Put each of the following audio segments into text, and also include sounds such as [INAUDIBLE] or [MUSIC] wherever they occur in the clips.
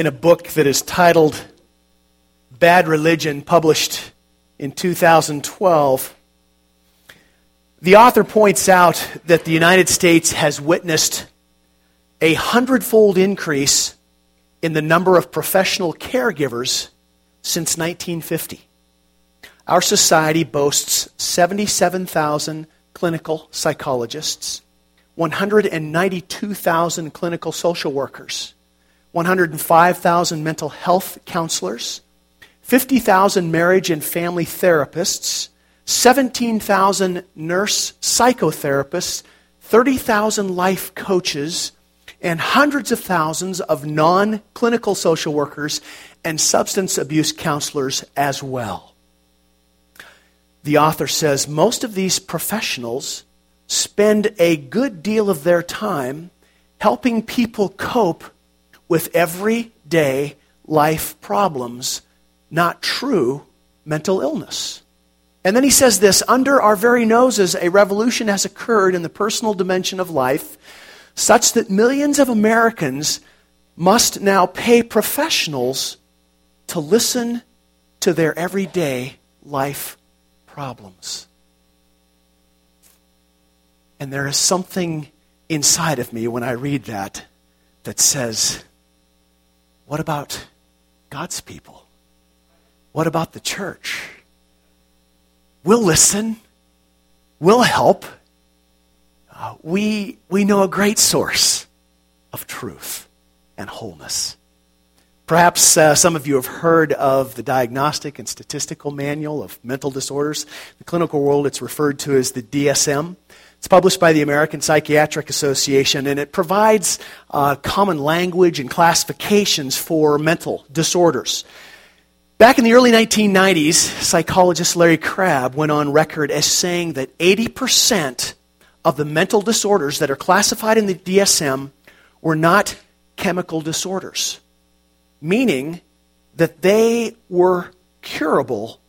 in a book that is titled Bad Religion, published in 2012. The author points out that the United States has witnessed a hundredfold increase in the number of professional caregivers since 1950. Our society boasts 77,000 clinical psychologists, 192,000 clinical social workers, 105,000 mental health counselors, 50,000 marriage and family therapists, 17,000 nurse psychotherapists, 30,000 life coaches, and hundreds of thousands of non clinical social workers and substance abuse counselors as well. The author says most of these professionals spend a good deal of their time helping people cope with everyday life problems, not true mental illness. And then he says this under our very noses, a revolution has occurred in the personal dimension of life such that millions of Americans must now pay professionals to listen to their everyday life problems. And there is something inside of me when I read that that says, what about God's people? What about the church? We'll listen. We'll help. Uh, we, we know a great source of truth and wholeness. Perhaps uh, some of you have heard of the Diagnostic and Statistical Manual of Mental Disorders. In the clinical world, it's referred to as the DSM. It's published by the American Psychiatric Association, and it provides uh, common language and classifications for mental disorders. Back in the early 1990s, psychologist Larry Crabb went on record as saying that 80% of the mental disorders that are classified in the DSM were not chemical disorders, meaning that they were curable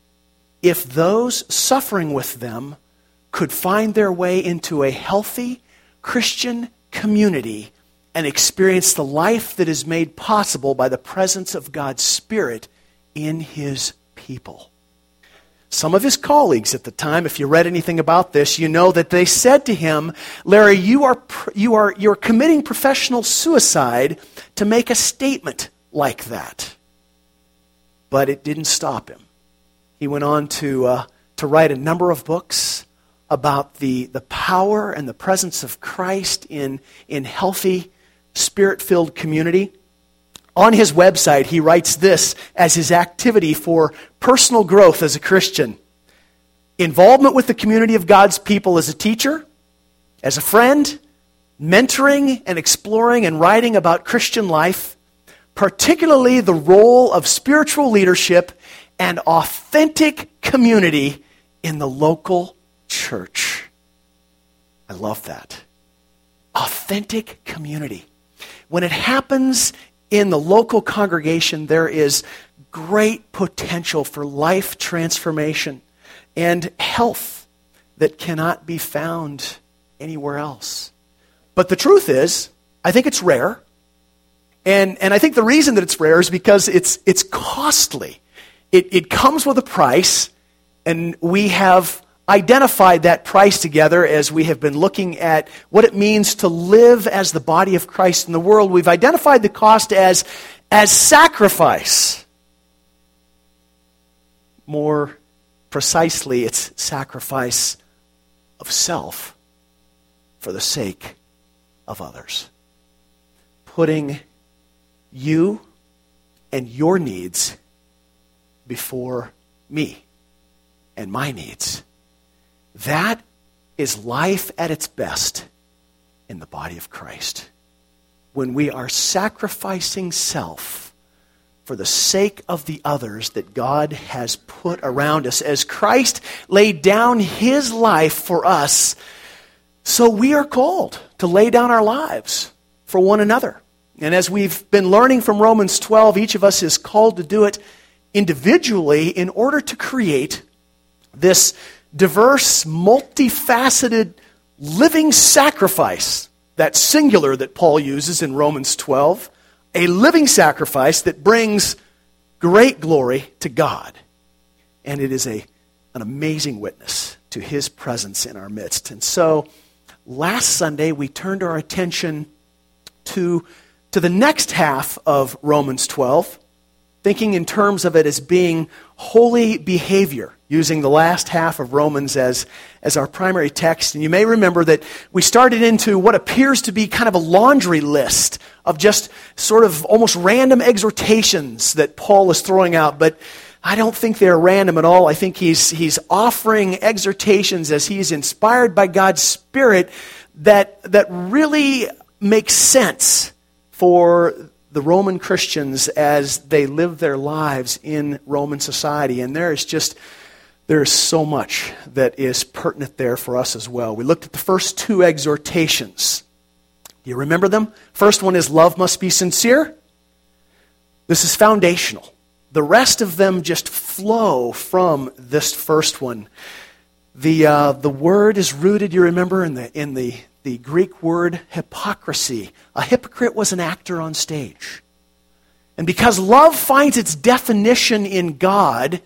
if those suffering with them could find their way into a healthy Christian community and experience the life that is made possible by the presence of God's Spirit in His people. Some of his colleagues at the time, if you read anything about this, you know that they said to him, Larry, you are, you are you're committing professional suicide to make a statement like that. But it didn't stop him. He went on to, uh, to write a number of books about the, the power and the presence of Christ in, in healthy, spirit filled community. On his website, he writes this as his activity for personal growth as a Christian involvement with the community of God's people as a teacher, as a friend, mentoring and exploring and writing about Christian life, particularly the role of spiritual leadership and authentic community in the local church. I love that. Authentic community. When it happens in the local congregation, there is great potential for life transformation and health that cannot be found anywhere else. But the truth is, I think it's rare. And, and I think the reason that it's rare is because it's, it's costly. It, it comes with a price, and we have identified that price together as we have been looking at what it means to live as the body of Christ in the world. We've identified the cost as, as sacrifice. More precisely, it's sacrifice of self for the sake of others. Putting you and your needs before me and my needs. That is life at its best in the body of Christ. When we are sacrificing self for the sake of the others that God has put around us, as Christ laid down his life for us, so we are called to lay down our lives for one another. And as we've been learning from Romans 12, each of us is called to do it individually in order to create this diverse, multifaceted, living sacrifice, that singular that Paul uses in Romans 12, a living sacrifice that brings great glory to God. And it is a, an amazing witness to his presence in our midst. And so last Sunday, we turned our attention to, to the next half of Romans 12, thinking in terms of it as being holy behavior, using the last half of Romans as, as our primary text. And you may remember that we started into what appears to be kind of a laundry list of just sort of almost random exhortations that Paul is throwing out. But I don't think they're random at all. I think he's, he's offering exhortations as he's inspired by God's Spirit that, that really make sense for the Roman Christians as they live their lives in Roman society. And there is just, there is so much that is pertinent there for us as well. We looked at the first two exhortations. Do you remember them? First one is love must be sincere. This is foundational. The rest of them just flow from this first one. The, uh, the word is rooted, you remember, in the, in the, the Greek word hypocrisy. A hypocrite was an actor on stage. And because love finds its definition in God,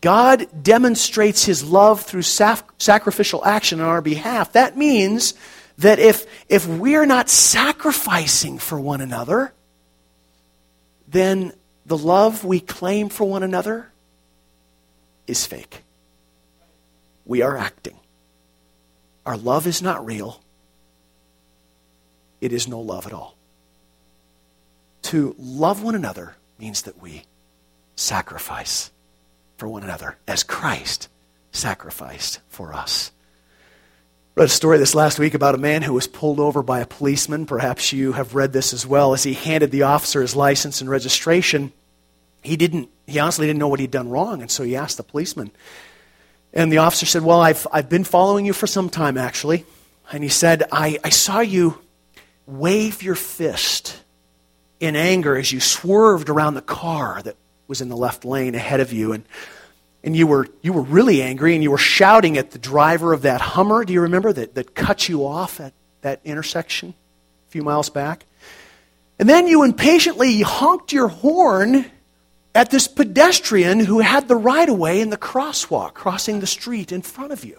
God demonstrates his love through sacrificial action on our behalf. That means that if, if we're not sacrificing for one another, then the love we claim for one another is fake. We are acting. Our love is not real. It is no love at all. To love one another means that we sacrifice for one another as Christ sacrificed for us read a story this last week about a man who was pulled over by a policeman. Perhaps you have read this as well. As he handed the officer his license and registration, he didn't. He honestly didn't know what he'd done wrong, and so he asked the policeman. And the officer said, "Well, I've I've been following you for some time, actually." And he said, "I, I saw you wave your fist in anger as you swerved around the car that was in the left lane ahead of you, and." and you were, you were really angry and you were shouting at the driver of that Hummer, do you remember, that, that cut you off at that intersection a few miles back? And then you impatiently honked your horn at this pedestrian who had the right of way in the crosswalk crossing the street in front of you.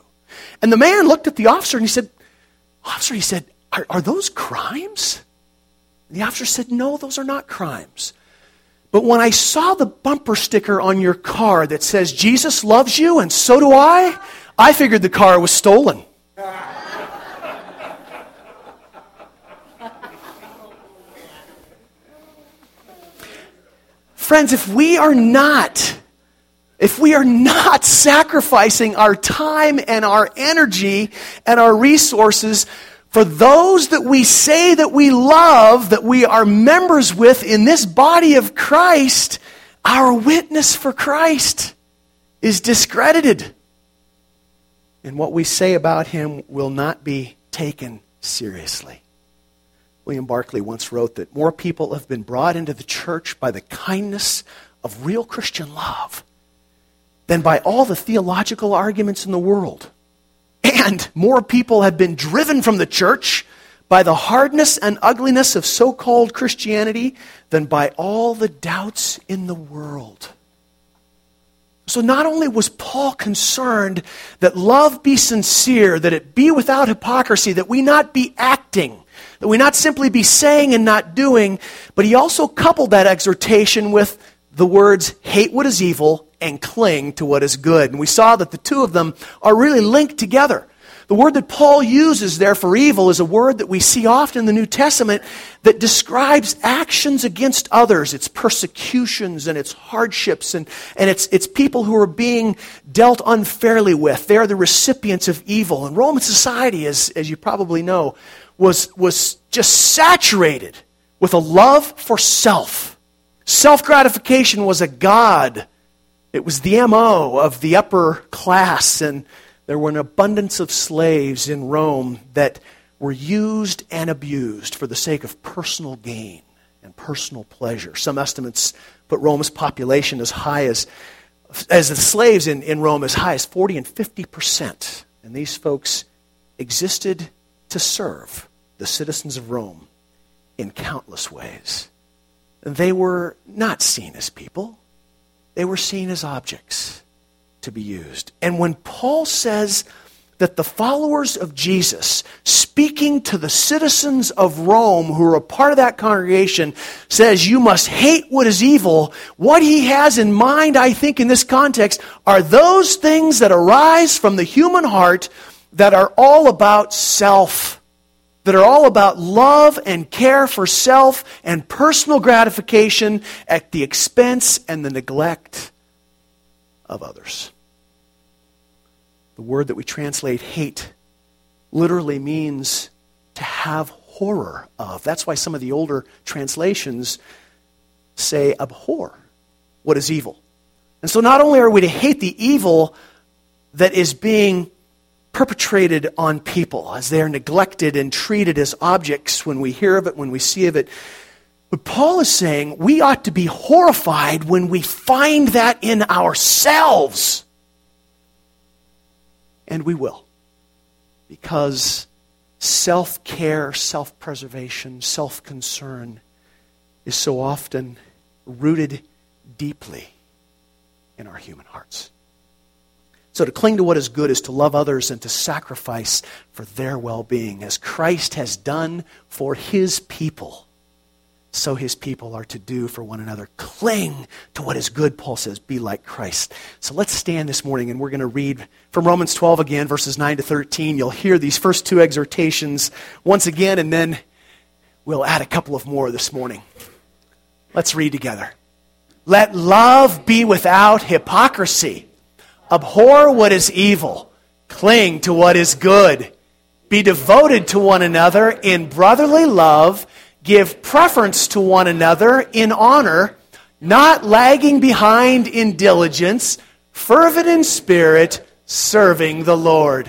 And the man looked at the officer and he said, Officer, he said, are, are those crimes? And the officer said, No, those are not crimes. But when I saw the bumper sticker on your car that says, Jesus loves you and so do I, I figured the car was stolen. Friends, if we are not, if we are not sacrificing our time and our energy and our resources for those that we say that we love, that we are members with in this body of Christ, our witness for Christ is discredited. And what we say about him will not be taken seriously. William Barclay once wrote that more people have been brought into the church by the kindness of real Christian love than by all the theological arguments in the world. And more people have been driven from the church by the hardness and ugliness of so called Christianity than by all the doubts in the world. So, not only was Paul concerned that love be sincere, that it be without hypocrisy, that we not be acting, that we not simply be saying and not doing, but he also coupled that exhortation with the words, hate what is evil and cling to what is good. And we saw that the two of them are really linked together. The word that Paul uses there for evil is a word that we see often in the New Testament that describes actions against others. It's persecutions and it's hardships and, and it's, it's people who are being dealt unfairly with. They're the recipients of evil. And Roman society, as, as you probably know, was, was just saturated with a love for self. Self gratification was a god it was the MO of the upper class, and there were an abundance of slaves in Rome that were used and abused for the sake of personal gain and personal pleasure. Some estimates put Rome's population as high as, as the slaves in, in Rome as high as 40 and 50 percent. And these folks existed to serve the citizens of Rome in countless ways. they were not seen as people, they were seen as objects to be used. And when Paul says that the followers of Jesus, speaking to the citizens of Rome who are a part of that congregation, says, You must hate what is evil. What he has in mind, I think, in this context, are those things that arise from the human heart that are all about self, that are all about love and care for self and personal gratification at the expense and the neglect of others. The word that we translate hate literally means to have horror of. That's why some of the older translations say abhor what is evil. And so not only are we to hate the evil that is being perpetrated on people as they are neglected and treated as objects when we hear of it, when we see of it, but Paul is saying we ought to be horrified when we find that in ourselves. And we will. Because self care, self preservation, self concern is so often rooted deeply in our human hearts. So, to cling to what is good is to love others and to sacrifice for their well being, as Christ has done for his people so his people are to do for one another. Cling to what is good, Paul says. Be like Christ. So let's stand this morning and we're going to read from Romans 12 again, verses 9 to 13. You'll hear these first two exhortations once again, and then we'll add a couple of more this morning. Let's read together. Let love be without hypocrisy. Abhor what is evil. Cling to what is good. Be devoted to one another in brotherly love Give preference to one another in honor, not lagging behind in diligence, fervent in spirit, serving the Lord.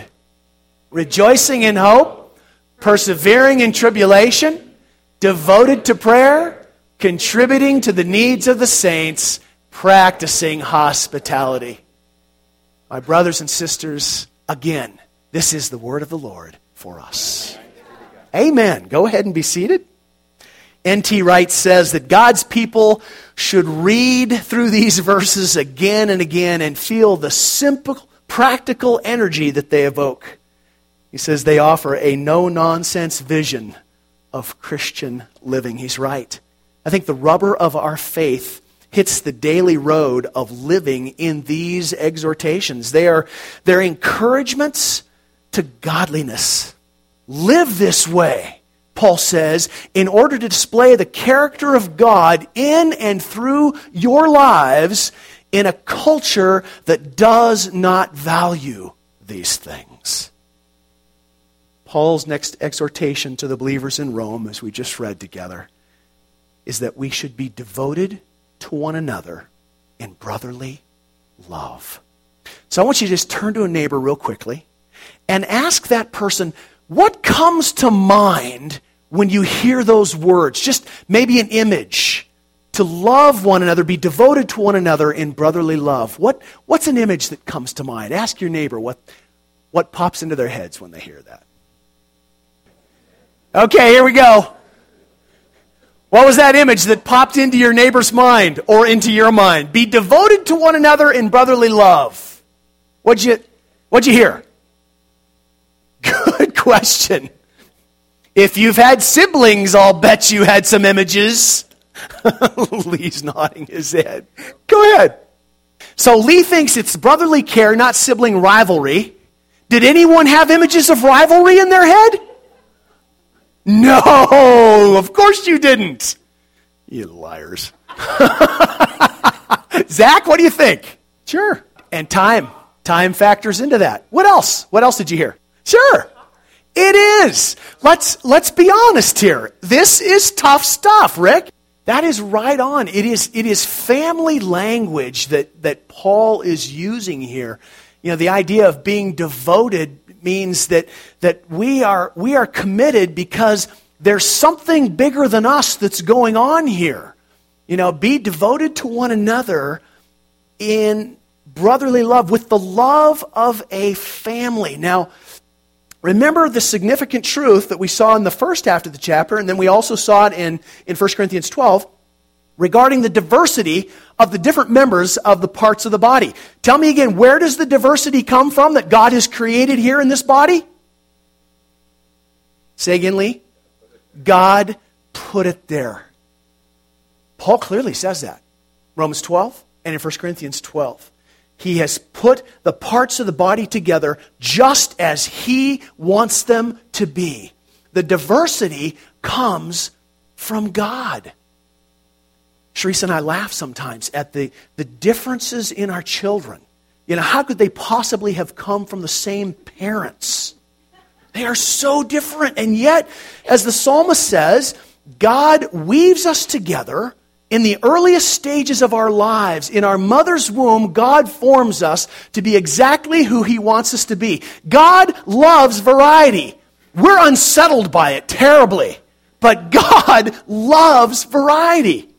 Rejoicing in hope, persevering in tribulation, devoted to prayer, contributing to the needs of the saints, practicing hospitality. My brothers and sisters, again, this is the word of the Lord for us. Amen. Go ahead and be seated. N.T. Wright says that God's people should read through these verses again and again and feel the simple, practical energy that they evoke. He says they offer a no nonsense vision of Christian living. He's right. I think the rubber of our faith hits the daily road of living in these exhortations. They are they're encouragements to godliness. Live this way. Paul says, in order to display the character of God in and through your lives in a culture that does not value these things. Paul's next exhortation to the believers in Rome, as we just read together, is that we should be devoted to one another in brotherly love. So I want you to just turn to a neighbor real quickly and ask that person, what comes to mind when you hear those words, just maybe an image, to love one another, be devoted to one another in brotherly love. What, what's an image that comes to mind? Ask your neighbor what, what pops into their heads when they hear that. Okay, here we go. What was that image that popped into your neighbor's mind or into your mind? Be devoted to one another in brotherly love. What'd you, what'd you hear? [LAUGHS] Good question. If you've had siblings, I'll bet you had some images. [LAUGHS] Lee's nodding his head. Go ahead. So Lee thinks it's brotherly care, not sibling rivalry. Did anyone have images of rivalry in their head? No, of course you didn't. You liars. [LAUGHS] Zach, what do you think? Sure. And time. Time factors into that. What else? What else did you hear? Sure. It is. Let's, let's be honest here. This is tough stuff, Rick. That is right on. It is, it is family language that, that Paul is using here. You know, the idea of being devoted means that, that we, are, we are committed because there's something bigger than us that's going on here. You know, be devoted to one another in brotherly love, with the love of a family. Now, Remember the significant truth that we saw in the first half of the chapter, and then we also saw it in, in 1 Corinthians 12. Regarding the diversity of the different members of the parts of the body. Tell me again, where does the diversity come from that God has created here in this body? Say again, Lee. God put it there. Paul clearly says that. Romans 12 and in 1 Corinthians 12. He has put the parts of the body together just as He wants them to be. The diversity comes from God. Sharice and I laugh sometimes at the, the differences in our children. You know, how could they possibly have come from the same parents? They are so different. And yet, as the psalmist says, God weaves us together in the earliest stages of our lives, in our mother's womb, God forms us to be exactly who He wants us to be. God loves variety. We're unsettled by it terribly, but God [LAUGHS] loves variety.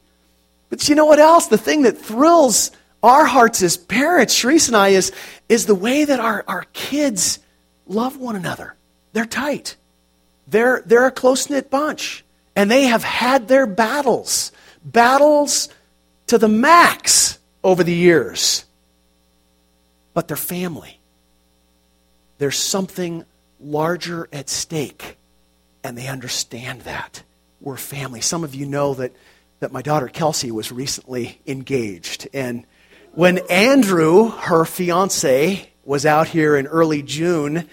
But you know what else? The thing that thrills our hearts as parents, Sharice and I, is, is the way that our, our kids love one another. They're tight. They're, they're a close knit bunch. And they have had their battles battles to the max over the years. But they're family. There's something larger at stake, and they understand that. We're family. Some of you know that, that my daughter Kelsey was recently engaged. And when Andrew, her fiance, was out here in early June,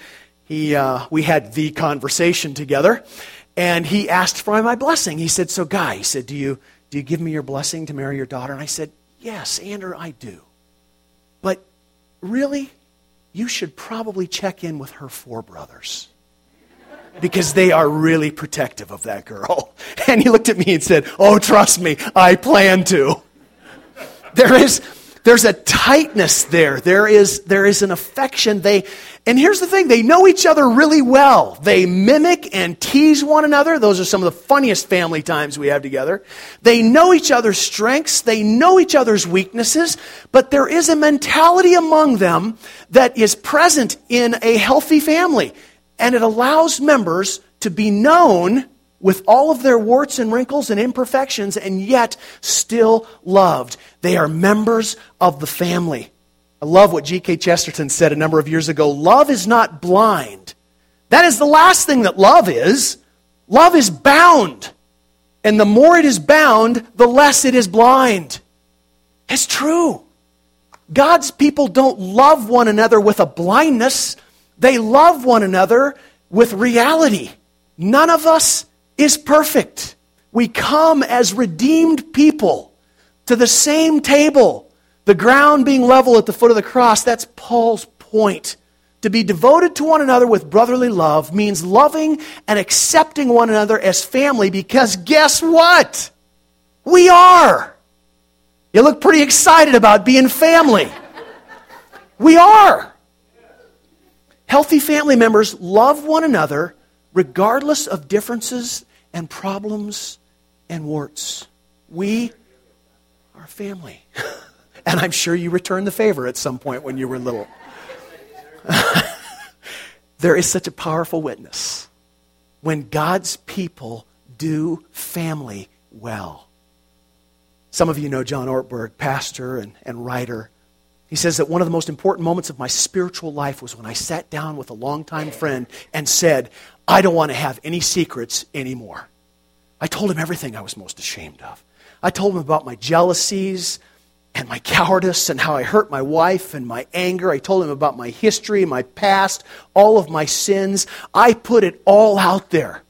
he, uh, we had the conversation together, and he asked for my blessing. He said, So, Guy, he said, Do you, do you give me your blessing to marry your daughter? And I said, Yes, Andrew, I do. But really, you should probably check in with her four brothers because they are really protective of that girl. [LAUGHS] And he looked at me and said, Oh, trust me, I plan to. There is, there's a tightness there. There is, there is an affection. They, and here's the thing they know each other really well. They mimic and tease one another. Those are some of the funniest family times we have together. They know each other's strengths. They know each other's weaknesses. But there is a mentality among them that is present in a healthy family. And it allows members to be known with all of their warts and wrinkles and imperfections, and yet still loved. They are members of the family. I love what G.K. Chesterton said a number of years ago love is not blind. That is the last thing that love is. Love is bound. And the more it is bound, the less it is blind. It's true. God's people don't love one another with a blindness, they love one another with reality. None of us is perfect. We come as redeemed people to the same table, the ground being level at the foot of the cross. That's Paul's point. To be devoted to one another with brotherly love means loving and accepting one another as family because guess what? We are. You look pretty excited about being family. We are. Healthy family members love one another regardless of differences and problems and warts. We are family. [LAUGHS] and I'm sure you returned the favor at some point when you were little. [LAUGHS] there is such a powerful witness when God's people do family well. Some of you know John Ortberg, pastor and, and writer. He says that one of the most important moments of my spiritual life was when I sat down with a longtime friend and said, I don't want to have any secrets anymore. I told him everything I was most ashamed of. I told him about my jealousies and my cowardice and how I hurt my wife and my anger. I told him about my history, my past, all of my sins. I put it all out there.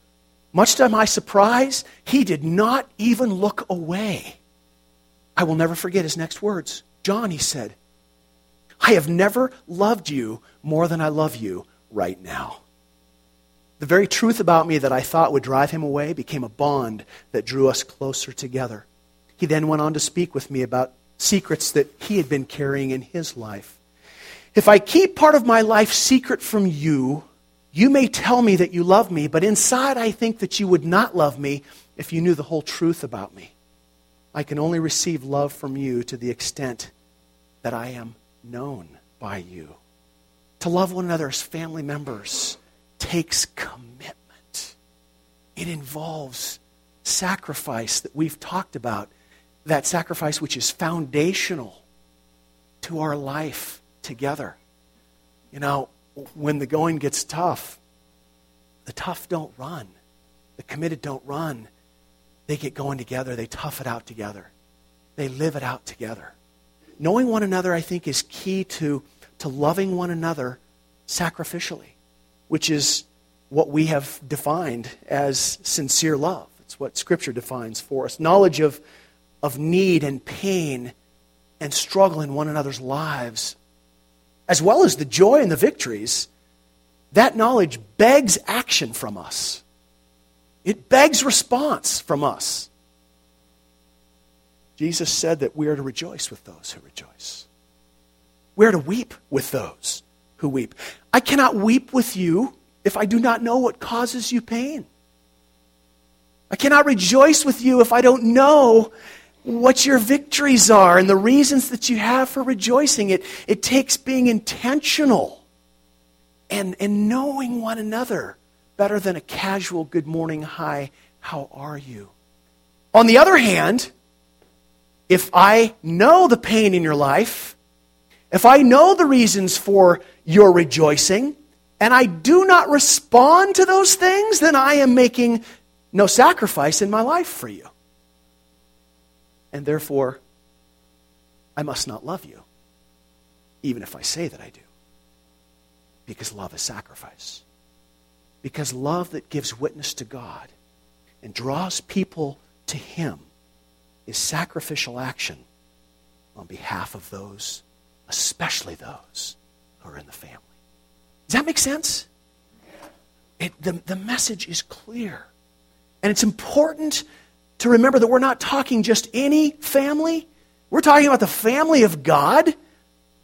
Much to my surprise, he did not even look away. I will never forget his next words. John, he said, I have never loved you more than I love you right now. The very truth about me that I thought would drive him away became a bond that drew us closer together. He then went on to speak with me about secrets that he had been carrying in his life. If I keep part of my life secret from you, you may tell me that you love me, but inside I think that you would not love me if you knew the whole truth about me. I can only receive love from you to the extent that I am known by you. To love one another as family members takes commitment, it involves sacrifice that we've talked about that sacrifice which is foundational to our life together. You know, when the going gets tough, the tough don't run. The committed don't run. They get going together. They tough it out together. They live it out together. Knowing one another, I think, is key to, to loving one another sacrificially, which is what we have defined as sincere love. It's what Scripture defines for us. Knowledge of, of need and pain and struggle in one another's lives, as well as the joy and the victories, that knowledge begs action from us. It begs response from us. Jesus said that we are to rejoice with those who rejoice. We are to weep with those who weep. I cannot weep with you if I do not know what causes you pain. I cannot rejoice with you if I don't know what your victories are and the reasons that you have for rejoicing. It, it takes being intentional and, and knowing one another better than a casual good morning, hi, how are you? On the other hand, if I know the pain in your life, if I know the reasons for your rejoicing, and I do not respond to those things, then I am making no sacrifice in my life for you. And therefore, I must not love you, even if I say that I do. Because love is sacrifice. Because love that gives witness to God and draws people to Him is sacrificial action on behalf of those, especially those who are in the family. Does that make sense? It, the, the message is clear. And it's important to remember that we're not talking just any family. We're talking about the family of God,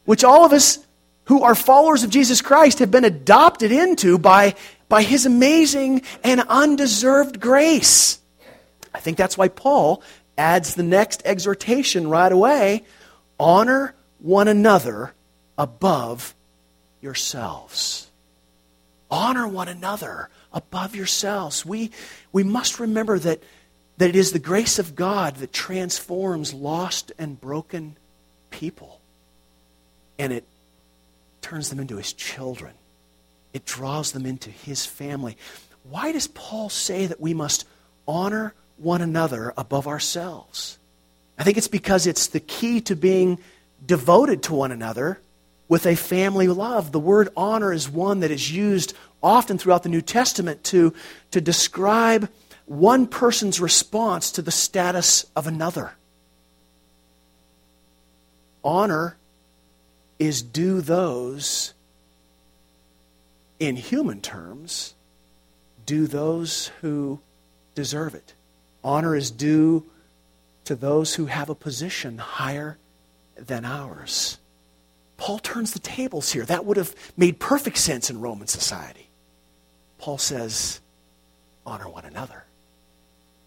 which all of us who are followers of Jesus Christ have been adopted into by, by his amazing and undeserved grace. I think that's why Paul adds the next exhortation right away honor one another above yourselves. Honor one another above yourselves. We, we must remember that, that it is the grace of God that transforms lost and broken people. And it turns them into his children, it draws them into his family. Why does Paul say that we must honor one another above ourselves? I think it's because it's the key to being devoted to one another with a family love. The word honor is one that is used often throughout the New Testament to, to describe one person's response to the status of another. Honor is due those, in human terms, do those who deserve it. Honor is due to those who have a position higher than ours. Paul turns the tables here. That would have made perfect sense in Roman society. Paul says, honor one another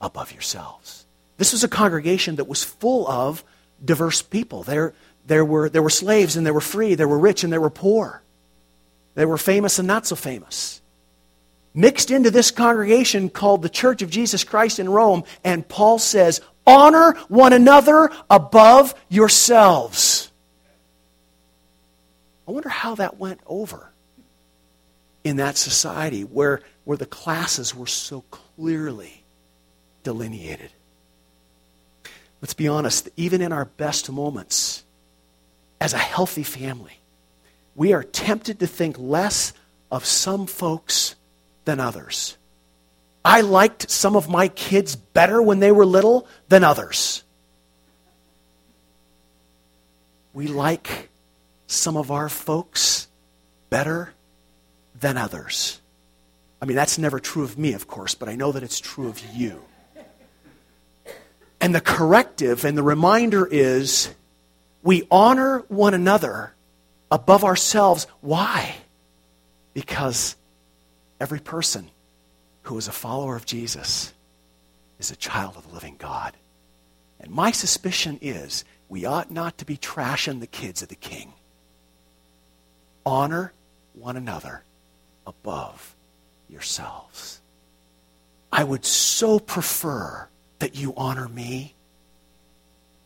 above yourselves. This was a congregation that was full of diverse people. There, there, were, there were slaves and there were free, there were rich and there were poor. They were famous and not so famous. Mixed into this congregation called the Church of Jesus Christ in Rome, and Paul says, honor one another above yourselves. I wonder how that went over in that society where, where the classes were so clearly delineated. Let's be honest, even in our best moments, as a healthy family, we are tempted to think less of some folks than others. I liked some of my kids better when they were little than others. We like some of our folks better than others. I mean, that's never true of me, of course, but I know that it's true of you. And the corrective and the reminder is we honor one another above ourselves. Why? Because every person who is a follower of Jesus is a child of the living God. And my suspicion is we ought not to be trashing the kids of the king. Honor one another above yourselves. I would so prefer that you honor me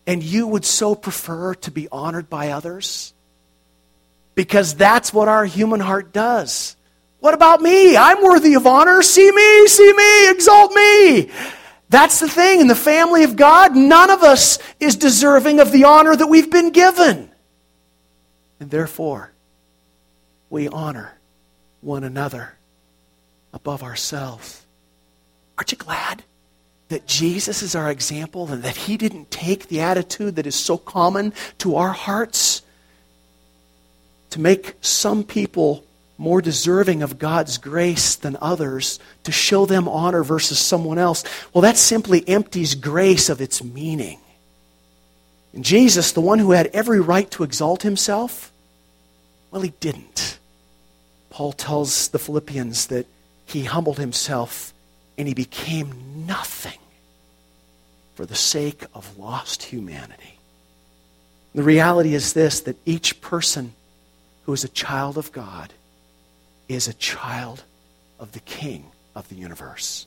and you would so prefer to be honored by others? Because that's what our human heart does. What about me? I'm worthy of honor. See me, see me, exalt me. That's the thing. In the family of God, none of us is deserving of the honor that we've been given. And therefore, we honor one another above ourselves. Aren't you glad that Jesus is our example and that he didn't take the attitude that is so common to our hearts to make some people more deserving of God's grace than others, to show them honor versus someone else, well, that simply empties grace of its meaning. And Jesus, the one who had every right to exalt himself, well, he didn't. Paul tells the Philippians that he humbled himself and he became nothing for the sake of lost humanity. The reality is this that each person who is a child of God is a child of the King of the universe.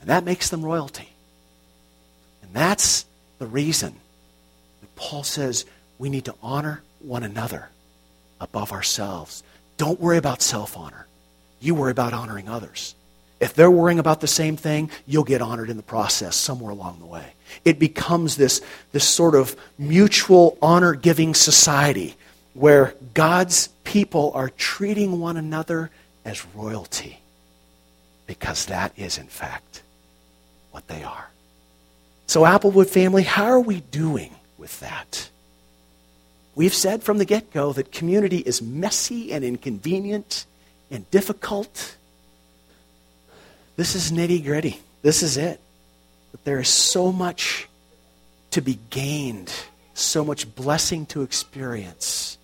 And that makes them royalty. And that's the reason that Paul says we need to honor one another above ourselves. Don't worry about self honor. You worry about honoring others. If they're worrying about the same thing, you'll get honored in the process somewhere along the way. It becomes this, this sort of mutual honor giving society where God's people are treating one another as royalty because that is, in fact, what they are. So, Applewood family, how are we doing with that? We've said from the get go that community is messy and inconvenient and difficult. This is nitty gritty. This is it. But there is so much to be gained, so much blessing to experience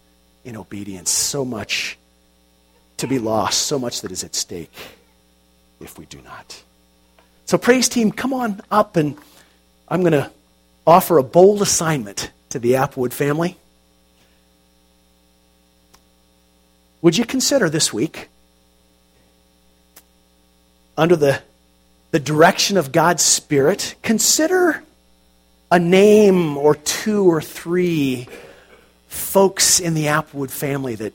in obedience, so much to be lost, so much that is at stake if we do not. So, praise team, come on up, and I'm going to offer a bold assignment to the Applewood family. Would you consider this week, under the, the direction of God's Spirit, consider a name or two or three folks in the Applewood family that,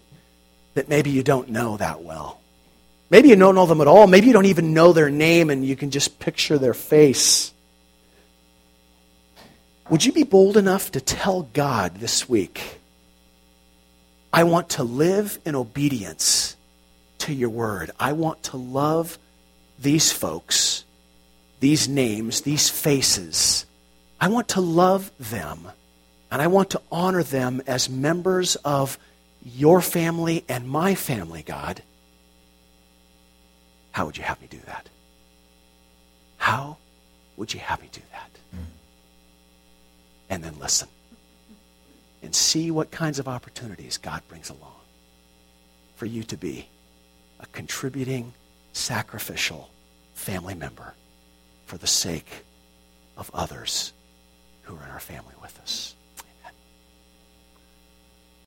that maybe you don't know that well. Maybe you don't know them at all. Maybe you don't even know their name and you can just picture their face. Would you be bold enough to tell God this week, I want to live in obedience to your word. I want to love these folks, these names, these faces. I want to love them and I want to honor them as members of your family and my family, God. How would you have me do that? How would you have me do that? And then listen and see what kinds of opportunities God brings along for you to be a contributing, sacrificial family member for the sake of others who are in our family with us.